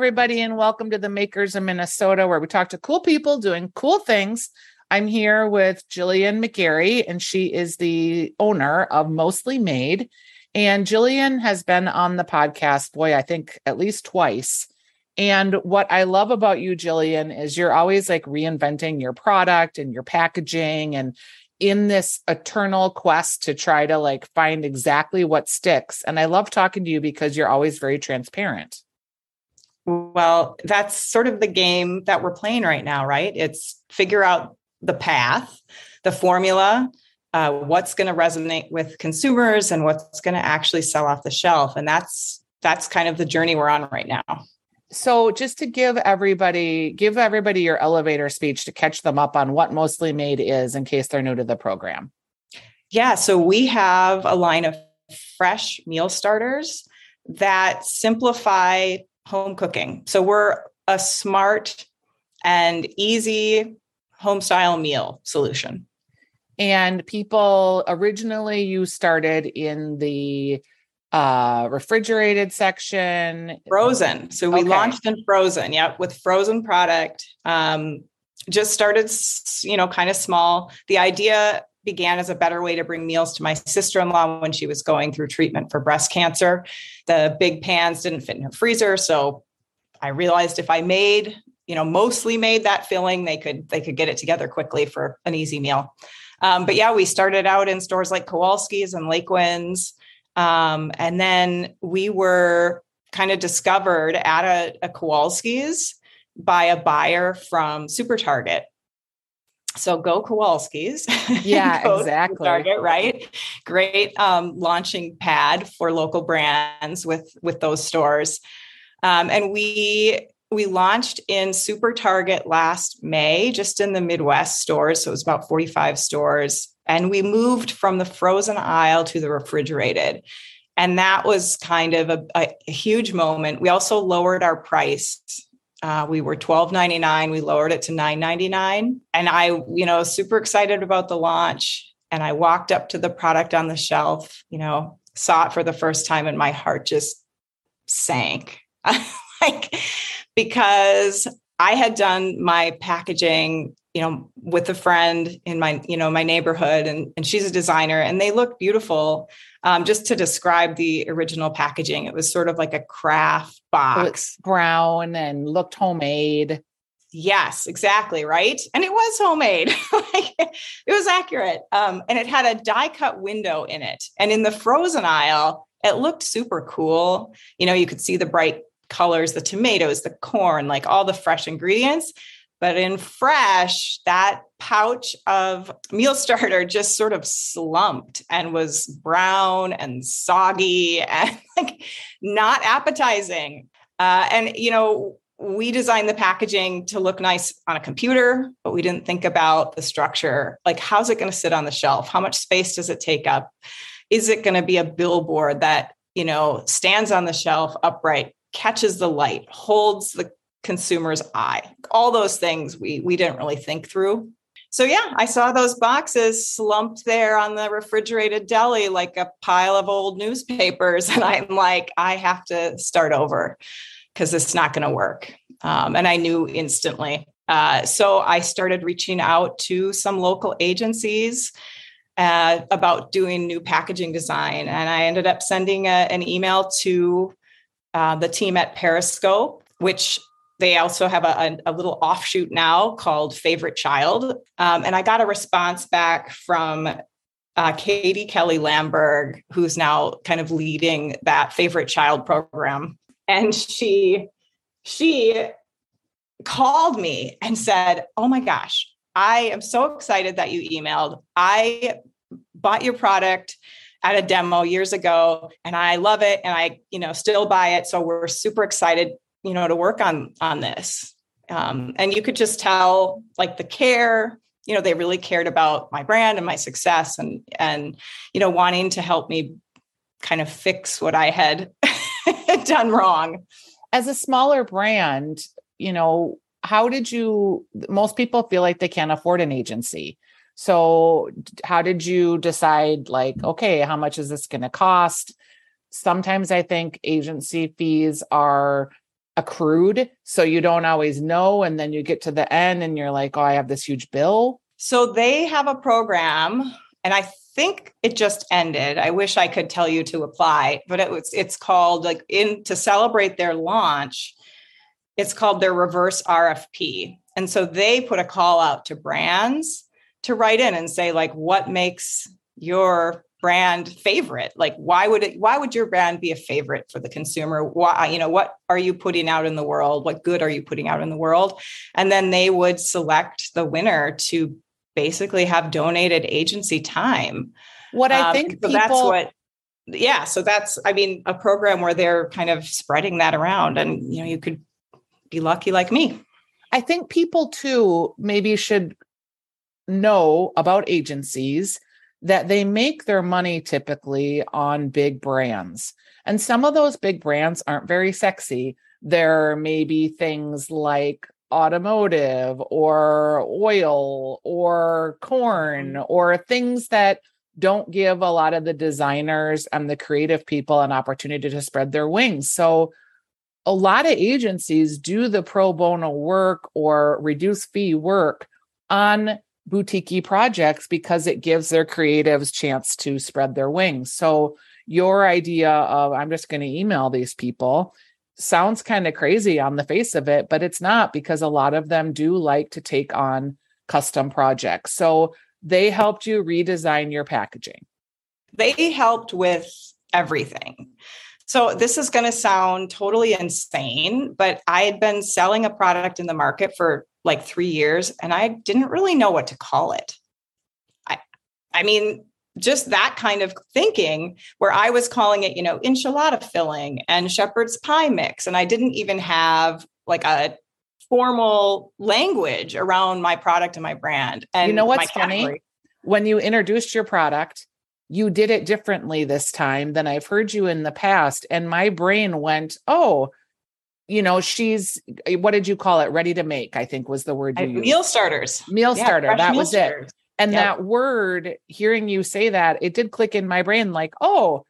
everybody, and welcome to the Makers of Minnesota, where we talk to cool people doing cool things. I'm here with Jillian McGarry, and she is the owner of Mostly Made. And Jillian has been on the podcast, boy, I think at least twice. And what I love about you, Jillian, is you're always like reinventing your product and your packaging and in this eternal quest to try to like find exactly what sticks. And I love talking to you because you're always very transparent. Well, that's sort of the game that we're playing right now, right? It's figure out the path, the formula, uh, what's going to resonate with consumers, and what's going to actually sell off the shelf. And that's that's kind of the journey we're on right now. So, just to give everybody give everybody your elevator speech to catch them up on what Mostly Made is, in case they're new to the program. Yeah, so we have a line of fresh meal starters that simplify home cooking. So we're a smart and easy home style meal solution. And people originally you started in the uh refrigerated section frozen so we okay. launched in frozen yeah with frozen product um just started you know kind of small the idea began as a better way to bring meals to my sister-in-law when she was going through treatment for breast cancer the big pans didn't fit in her freezer so I realized if I made, you know, mostly made that filling, they could they could get it together quickly for an easy meal. Um, but yeah, we started out in stores like Kowalski's and Lakewinds, um, and then we were kind of discovered at a, a Kowalski's by a buyer from Super Target. So go Kowalski's. Yeah, go exactly. Target, right? Great um, launching pad for local brands with with those stores. Um, and we we launched in Super Target last May, just in the Midwest stores. So it was about 45 stores. And we moved from the frozen aisle to the refrigerated. And that was kind of a, a huge moment. We also lowered our price. Uh, we were $12.99. We lowered it to $9.99. And I, you know, super excited about the launch. And I walked up to the product on the shelf, you know, saw it for the first time, and my heart just sank like because I had done my packaging, you know, with a friend in my, you know, my neighborhood, and, and she's a designer, and they look beautiful. Um, just to describe the original packaging, it was sort of like a craft box, brown and looked homemade. Yes, exactly. Right. And it was homemade. like, it was accurate. Um, and it had a die cut window in it. And in the frozen aisle, it looked super cool. You know, you could see the bright colors, the tomatoes, the corn, like all the fresh ingredients. But in fresh, that pouch of meal starter just sort of slumped and was brown and soggy and like not appetizing. Uh, and, you know, we designed the packaging to look nice on a computer, but we didn't think about the structure. Like, how's it going to sit on the shelf? How much space does it take up? Is it going to be a billboard that, you know, stands on the shelf upright catches the light, holds the consumer's eye. All those things we we didn't really think through. So yeah, I saw those boxes slumped there on the refrigerated deli like a pile of old newspapers, and I'm like, I have to start over because it's not going to work. Um, and I knew instantly. Uh, so I started reaching out to some local agencies uh, about doing new packaging design, and I ended up sending a, an email to uh, the team at Periscope, which they also have a, a, little offshoot now called Favorite Child. Um, and I got a response back from uh, Katie Kelly Lamberg, who's now kind of leading that Favorite Child program. And she, she called me and said, Oh my gosh, I am so excited that you emailed. I bought your product at a demo years ago and I love it and I, you know, still buy it. So we're super excited, you know, to work on on this. Um, and you could just tell like the care, you know, they really cared about my brand and my success and and you know, wanting to help me kind of fix what I had done wrong. As a smaller brand, you know, how did you most people feel like they can't afford an agency so, how did you decide, like, okay, how much is this going to cost? Sometimes I think agency fees are accrued so you don't always know and then you get to the end and you're like oh i have this huge bill. So they have a program and i think it just ended. I wish i could tell you to apply but it was it's called like in to celebrate their launch it's called their reverse rfp and so they put a call out to brands to write in and say like what makes your brand favorite? Like why would it why would your brand be a favorite for the consumer? Why you know what are you putting out in the world? What good are you putting out in the world? And then they would select the winner to basically have donated agency time. What i um, think so people, that's what yeah so that's i mean a program where they're kind of spreading that around and you know you could be lucky like me. I think people too maybe should know about agencies that they make their money typically on big brands. And some of those big brands aren't very sexy. There may be things like automotive or oil or corn mm-hmm. or things that don't give a lot of the designers and the creative people an opportunity to spread their wings. So a lot of agencies do the pro bono work or reduce fee work on boutique projects because it gives their creatives chance to spread their wings. So your idea of I'm just going to email these people sounds kind of crazy on the face of it, but it's not because a lot of them do like to take on custom projects. So they helped you redesign your packaging. They helped with everything. So this is going to sound totally insane, but I had been selling a product in the market for like three years and I didn't really know what to call it. I, I mean, just that kind of thinking where I was calling it, you know, enchilada filling and shepherd's pie mix. And I didn't even have like a formal language around my product and my brand. And you know what's funny? When you introduced your product, you did it differently this time than I've heard you in the past. And my brain went, oh, you know, she's eh, what did you call it? Ready to make, I think was the word you used. Meal starters. Meal yeah, starter. That was starters. it. And yep. that word, hearing you say that, it did click in my brain like, oh,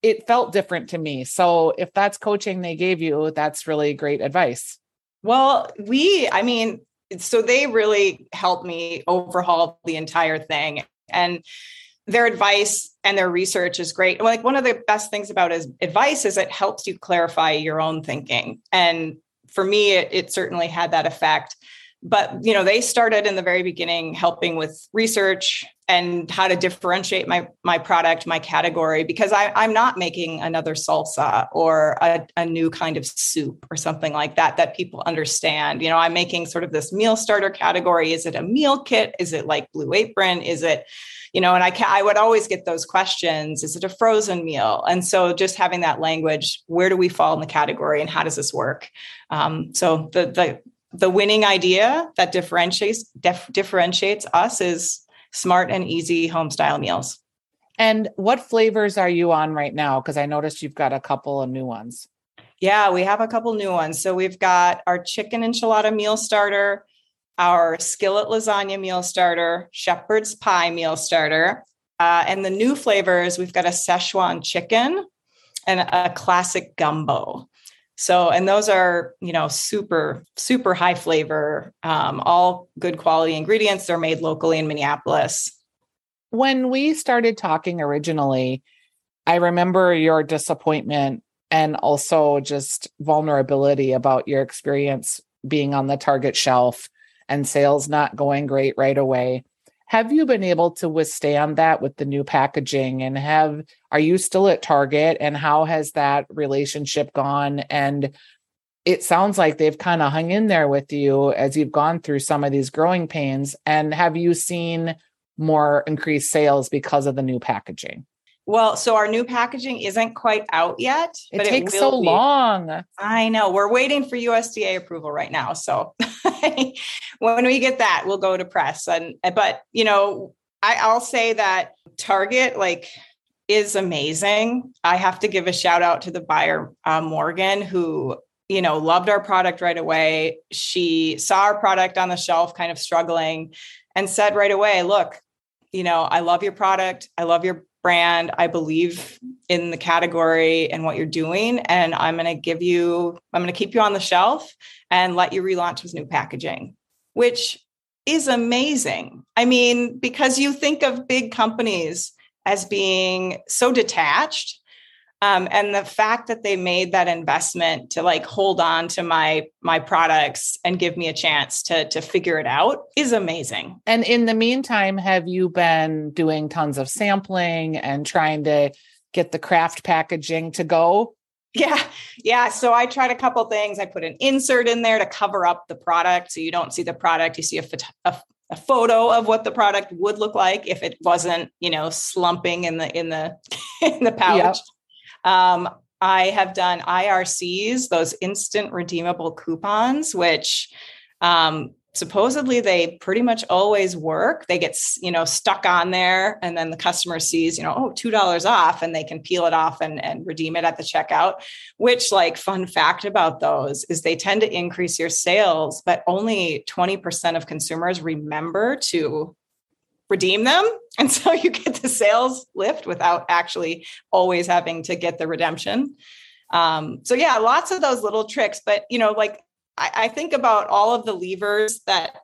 it felt different to me. So if that's coaching they gave you, that's really great advice. Well, we, I mean, so they really helped me overhaul the entire thing. And their advice and their research is great. Like one of the best things about his advice is it helps you clarify your own thinking. And for me, it, it certainly had that effect. But you know, they started in the very beginning helping with research and how to differentiate my my product, my category, because I, I'm not making another salsa or a, a new kind of soup or something like that that people understand. You know, I'm making sort of this meal starter category. Is it a meal kit? Is it like Blue Apron? Is it you know, and I can, I would always get those questions. Is it a frozen meal? And so just having that language, where do we fall in the category and how does this work? Um, so the, the, the winning idea that differentiates, dif- differentiates us is smart and easy home style meals. And what flavors are you on right now? Because I noticed you've got a couple of new ones. Yeah, we have a couple new ones. So we've got our chicken enchilada meal starter, our skillet lasagna meal starter, shepherd's pie meal starter. Uh, and the new flavors, we've got a Szechuan chicken and a classic gumbo. So, and those are, you know, super, super high flavor, um, all good quality ingredients. They're made locally in Minneapolis. When we started talking originally, I remember your disappointment and also just vulnerability about your experience being on the Target shelf and sales not going great right away. Have you been able to withstand that with the new packaging? And have are you still at Target? And how has that relationship gone? And it sounds like they've kind of hung in there with you as you've gone through some of these growing pains. And have you seen more increased sales because of the new packaging? Well, so our new packaging isn't quite out yet. It but takes it so be. long. I know. We're waiting for USDA approval right now. So when we get that, we'll go to press. And but you know, I, I'll say that Target like is amazing. I have to give a shout out to the buyer, uh, Morgan, who you know loved our product right away. She saw our product on the shelf, kind of struggling, and said right away, "Look, you know, I love your product. I love your brand. I believe in the category and what you're doing. And I'm going to give you, I'm going to keep you on the shelf and let you relaunch with new packaging, which is amazing. I mean, because you think of big companies as being so detached um, and the fact that they made that investment to like hold on to my my products and give me a chance to to figure it out is amazing. And in the meantime have you been doing tons of sampling and trying to get the craft packaging to go? Yeah. Yeah. So i tried a couple things. I put an insert in there to cover up the product. So you don't see the product. You see a, a, a photo of what the product would look like if it wasn't you know slumping in the in the in the pouch. Um, I have done IRCs, those instant redeemable coupons, which um, supposedly they pretty much always work. They get you know stuck on there, and then the customer sees you know oh two dollars off, and they can peel it off and and redeem it at the checkout. Which like fun fact about those is they tend to increase your sales, but only twenty percent of consumers remember to redeem them. And so you get the sales lift without actually always having to get the redemption. Um, so yeah, lots of those little tricks. But you know, like I, I think about all of the levers that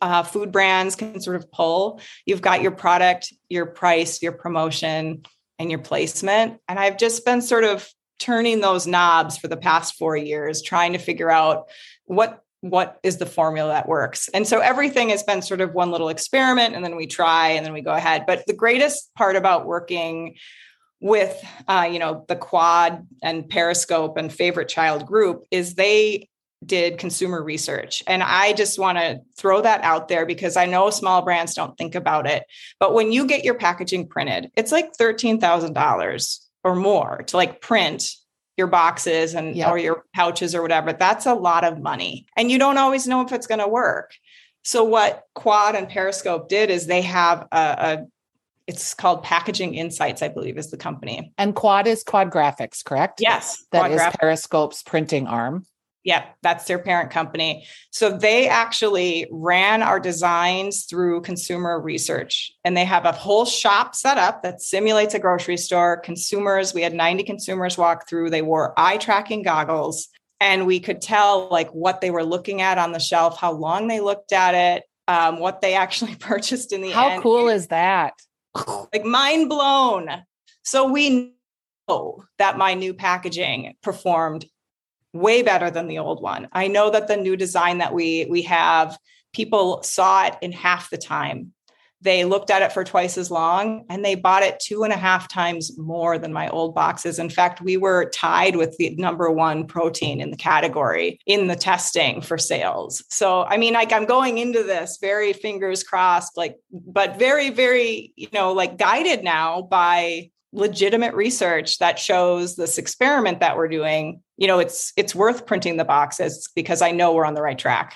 uh, food brands can sort of pull. You've got your product, your price, your promotion, and your placement. And I've just been sort of turning those knobs for the past four years, trying to figure out what what is the formula that works? And so everything has been sort of one little experiment and then we try and then we go ahead. But the greatest part about working with uh, you know the quad and periscope and favorite child group is they did consumer research. And i just want to throw that out there because i know small brands don't think about it. But when you get your packaging printed it's like $13000 or more to like print your boxes and yep. or your pouches or whatever that's a lot of money. And you don't always know if it's going to work. So what quad and periscope did is they have a, a it's called packaging insights i believe is the company. And quad is quad graphics correct? Yes that is periscope's printing arm yeah, that's their parent company. So they actually ran our designs through consumer research and they have a whole shop set up that simulates a grocery store. Consumers, we had 90 consumers walk through. They wore eye tracking goggles and we could tell like what they were looking at on the shelf, how long they looked at it, um, what they actually purchased in the how end. How cool is that? Like mind blown. So we know that my new packaging performed way better than the old one. I know that the new design that we we have, people saw it in half the time. They looked at it for twice as long and they bought it two and a half times more than my old boxes. In fact, we were tied with the number one protein in the category in the testing for sales. So, I mean, like I'm going into this very fingers crossed, like, but very, very, you know, like guided now by legitimate research that shows this experiment that we're doing you know it's it's worth printing the boxes because i know we're on the right track.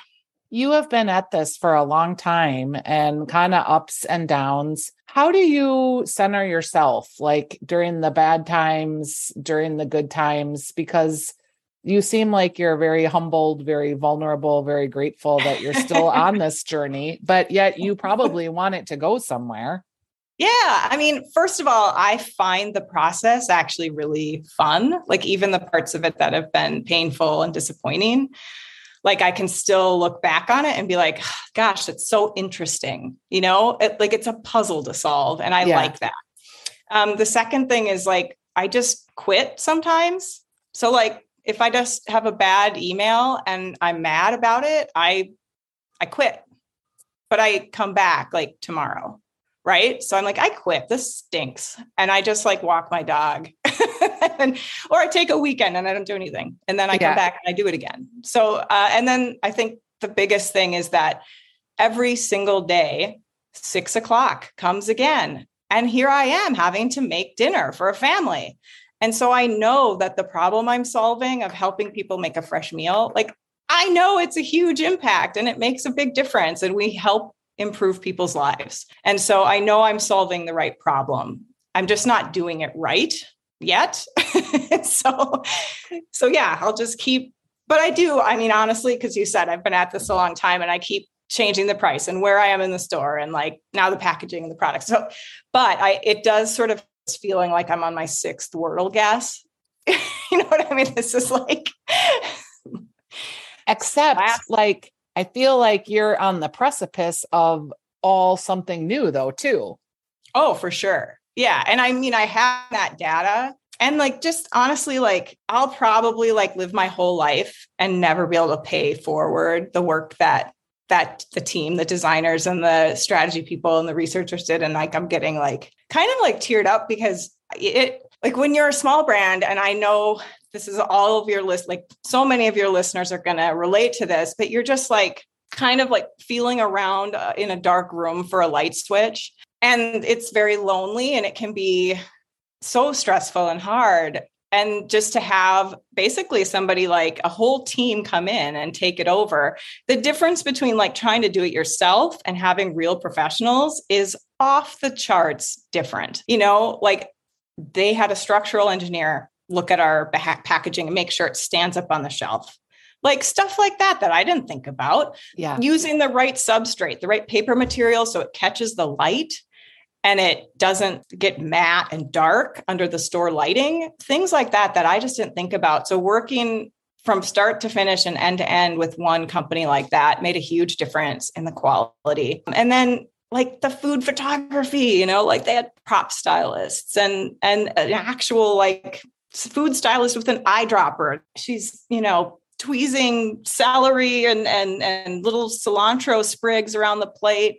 You have been at this for a long time and kind of ups and downs. How do you center yourself like during the bad times during the good times? Because you seem like you're very humbled very vulnerable very grateful that you're still on this journey but yet you probably want it to go somewhere yeah. I mean, first of all, I find the process actually really fun. Like, even the parts of it that have been painful and disappointing, like, I can still look back on it and be like, gosh, it's so interesting. You know, it, like it's a puzzle to solve. And I yeah. like that. Um, the second thing is like, I just quit sometimes. So, like, if I just have a bad email and I'm mad about it, I I quit. But I come back like tomorrow right? So i'm like i quit. This stinks. And i just like walk my dog. And, or i take a weekend and i don't do anything. And then i yeah. come back and i do it again. So uh, and then i think the biggest thing is that every single day six o'clock comes again. And here i am having to make dinner for a family. And so i know that the problem i'm solving of helping people make a fresh meal like I know it's a huge impact and it makes a big difference. And we help improve people's lives. And so I know I'm solving the right problem. I'm just not doing it right yet. so so yeah, I'll just keep but I do, I mean honestly because you said I've been at this a long time and I keep changing the price and where I am in the store and like now the packaging and the products. So but I it does sort of feeling like I'm on my sixth Wordle guess. you know what I mean? This is like, except last- like, I feel like you're on the precipice of all something new, though, too. Oh, for sure. Yeah. And I mean, I have that data and like just honestly like i'll probably like live my whole life and never be able to pay forward the work that that the team the designers and the strategy people and the researchers did and like i'm getting like kind of like teared up because it like when you're a small brand and i know this is all of your list like so many of your listeners are going to relate to this but you're just like kind of like feeling around uh, in a dark room for a light switch and it's very lonely and it can be so stressful and hard. And just to have basically somebody like a whole team come in and take it over the difference between like trying to do it yourself and having real professionals is off the charts different. You know like they had a structural engineer look at our packaging and make sure it stands up on the shelf like stuff like that that i didn't think about yeah using the right substrate the right paper material so it catches the light and it doesn't get matte and dark under the store lighting, things like that, that I just didn't think about. So, working from start to finish and end to end with one company like that made a huge difference in the quality. And then, like the food photography, you know, like they had prop stylists and and an actual like food stylist with an eyedropper. She's, you know, tweezing celery and and and little cilantro sprigs around the plate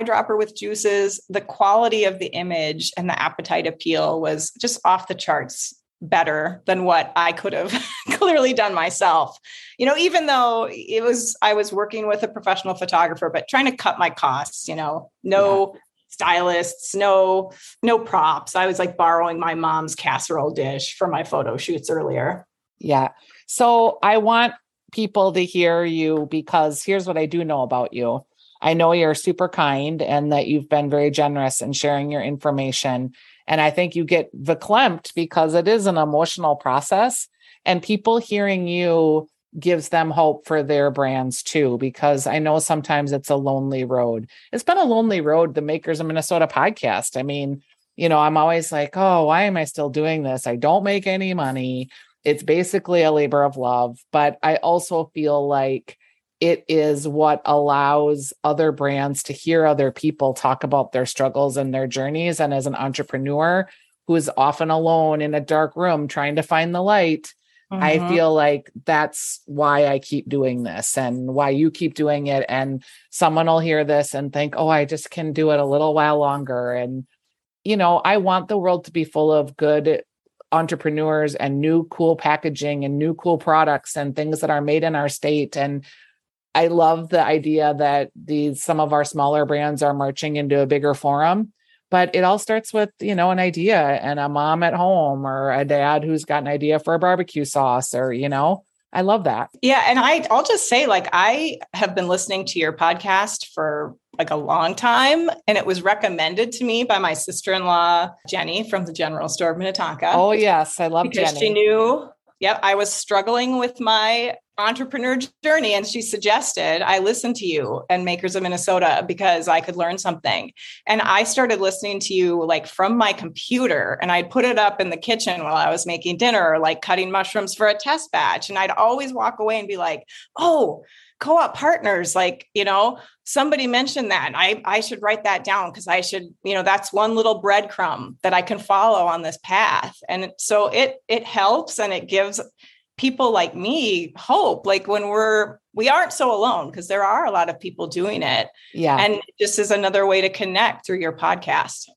Eyedropper with juices, the quality of the image and the appetite appeal was just off the charts better than what I could have clearly done myself. You know, even though it was I was working with a professional photographer but trying to cut my costs, you know, no yeah. Stylists, no no props. I was like borrowing my mom's casserole dish for my photo shoots earlier. Yeah. So I want people to hear you because here's what I do know about you. I know you're super kind and that you've been very generous in sharing your information. And I think you get verklempt because it is an emotional process. And people hearing you gives them hope for their brands too, because I know sometimes it's a lonely road. It's been a lonely road, the Makers of Minnesota podcast. I mean, you know, I'm always like, oh, why am I still doing this? I don't make any money. It's basically a labor of love. But I also feel like it is what allows other brands to hear other people talk about their struggles and their journeys. And as an entrepreneur who is often alone in a dark room trying to find the light, mm-hmm. I feel like that's why I keep doing this and why you keep doing it. And someone will hear this and think, oh, I just can do it a little while longer. And, you know, I want the world to be full of good entrepreneurs and new cool packaging and new cool products and things that are made in our state and I love the idea that these some of our smaller brands are marching into a bigger forum. But it all starts with, you know, an idea and a mom at home or a dad who's got an idea for a barbecue sauce or, you know, I love that. Yeah. And I, I'll just say, like, I have been listening to your podcast for like a long time. And it was recommended to me by my sister in law, Jenny from the general store of Minnetonka. Oh, yes. I love because Jenny. She knew, yep, I was struggling with my entrepreneur journey and she suggested I listen to you and Makers of Minnesota because I could learn something. And I started listening to you like from my computer and I'd put it up in the kitchen while I was making dinner or like cutting mushrooms for a test batch. And I'd always walk away and be like, oh, co-op partners like you know somebody mentioned that i i should write that down because i should you know that's one little breadcrumb that i can follow on this path. And so it it helps and it gives people like me hope like when we're we aren't so alone because there are a lot of people doing it. Yeah. And this is another way to connect through your podcast.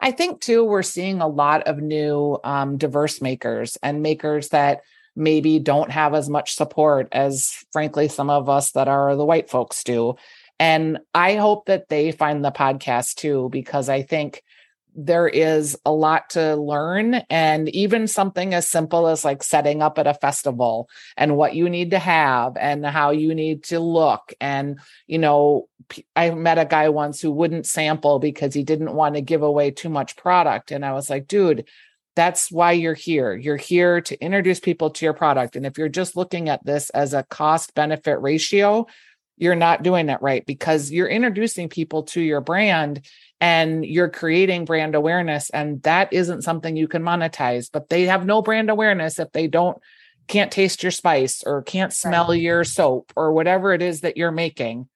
I think too we're seeing a lot of new um, diverse makers and makers that maybe don't have as much support as frankly some of us that are the white folks do. And i hope that they find the podcast too because i think there is a lot to learn and even something as simple as like setting up at a festival and what you need to have and how you need to look. And you know i met a guy once who wouldn't sample because he didn't want to give away too much product. And i was like dude that's why you're here. You're here to introduce people to your product. And if you're just looking at this as a cost benefit ratio you're not doing it right because you're introducing people to your brand and you're creating brand awareness. And that isn't something you can monetize but they have no brand awareness if they don't can't taste your spice or can't smell your soap or whatever it is that you're making.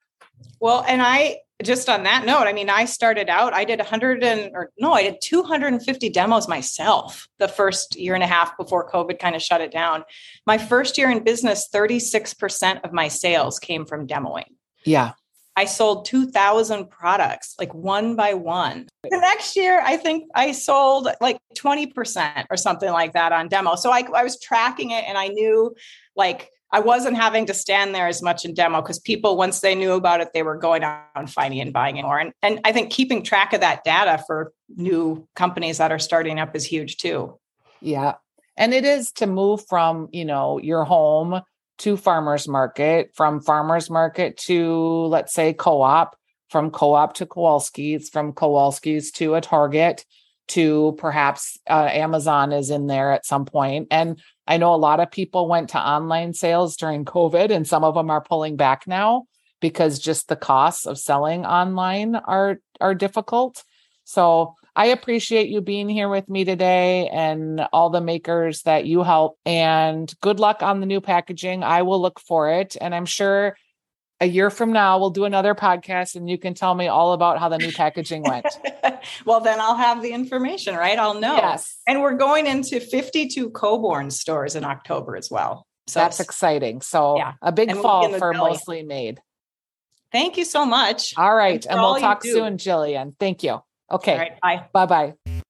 Well and i just on that note i mean i started out i did 100 and or no i did 250 demos myself the first year and a half before covid kind of shut it down my first year in business 36% of my sales came from demoing yeah I sold 2,000 products, like one by one. The next year, I think I sold like 20% or something like that on demo. So I, I was tracking it and I knew like I wasn't having to stand there as much in demo because people, once they knew about it, they were going out finding and buying it more. And, and I think keeping track of that data for new companies that are starting up is huge too. Yeah. And it is to move from, you know, your home to farmers market, from farmers market to, let's say, co op, from co op to Kowalski's, from Kowalski's to a Target, to perhaps uh, Amazon is in there at some point. And I know a lot of people went to online sales during COVID, and some of them are pulling back now because just the costs of selling online are are difficult. So I appreciate you being here with me today and all the makers that you help. And good luck on the new packaging. I will look for it. And I'm sure a year from now we'll do another podcast and you can tell me all about how the new packaging went. well, then I'll have the information, right? I'll know. Yes. And we're going into 52 Coborn stores in October as well. So that's exciting. So yeah. a big fall we'll for belly. mostly made. Thank you so much. All right. And we'll talk soon, Jillian. Thank you. Okay. bye. Bye bye.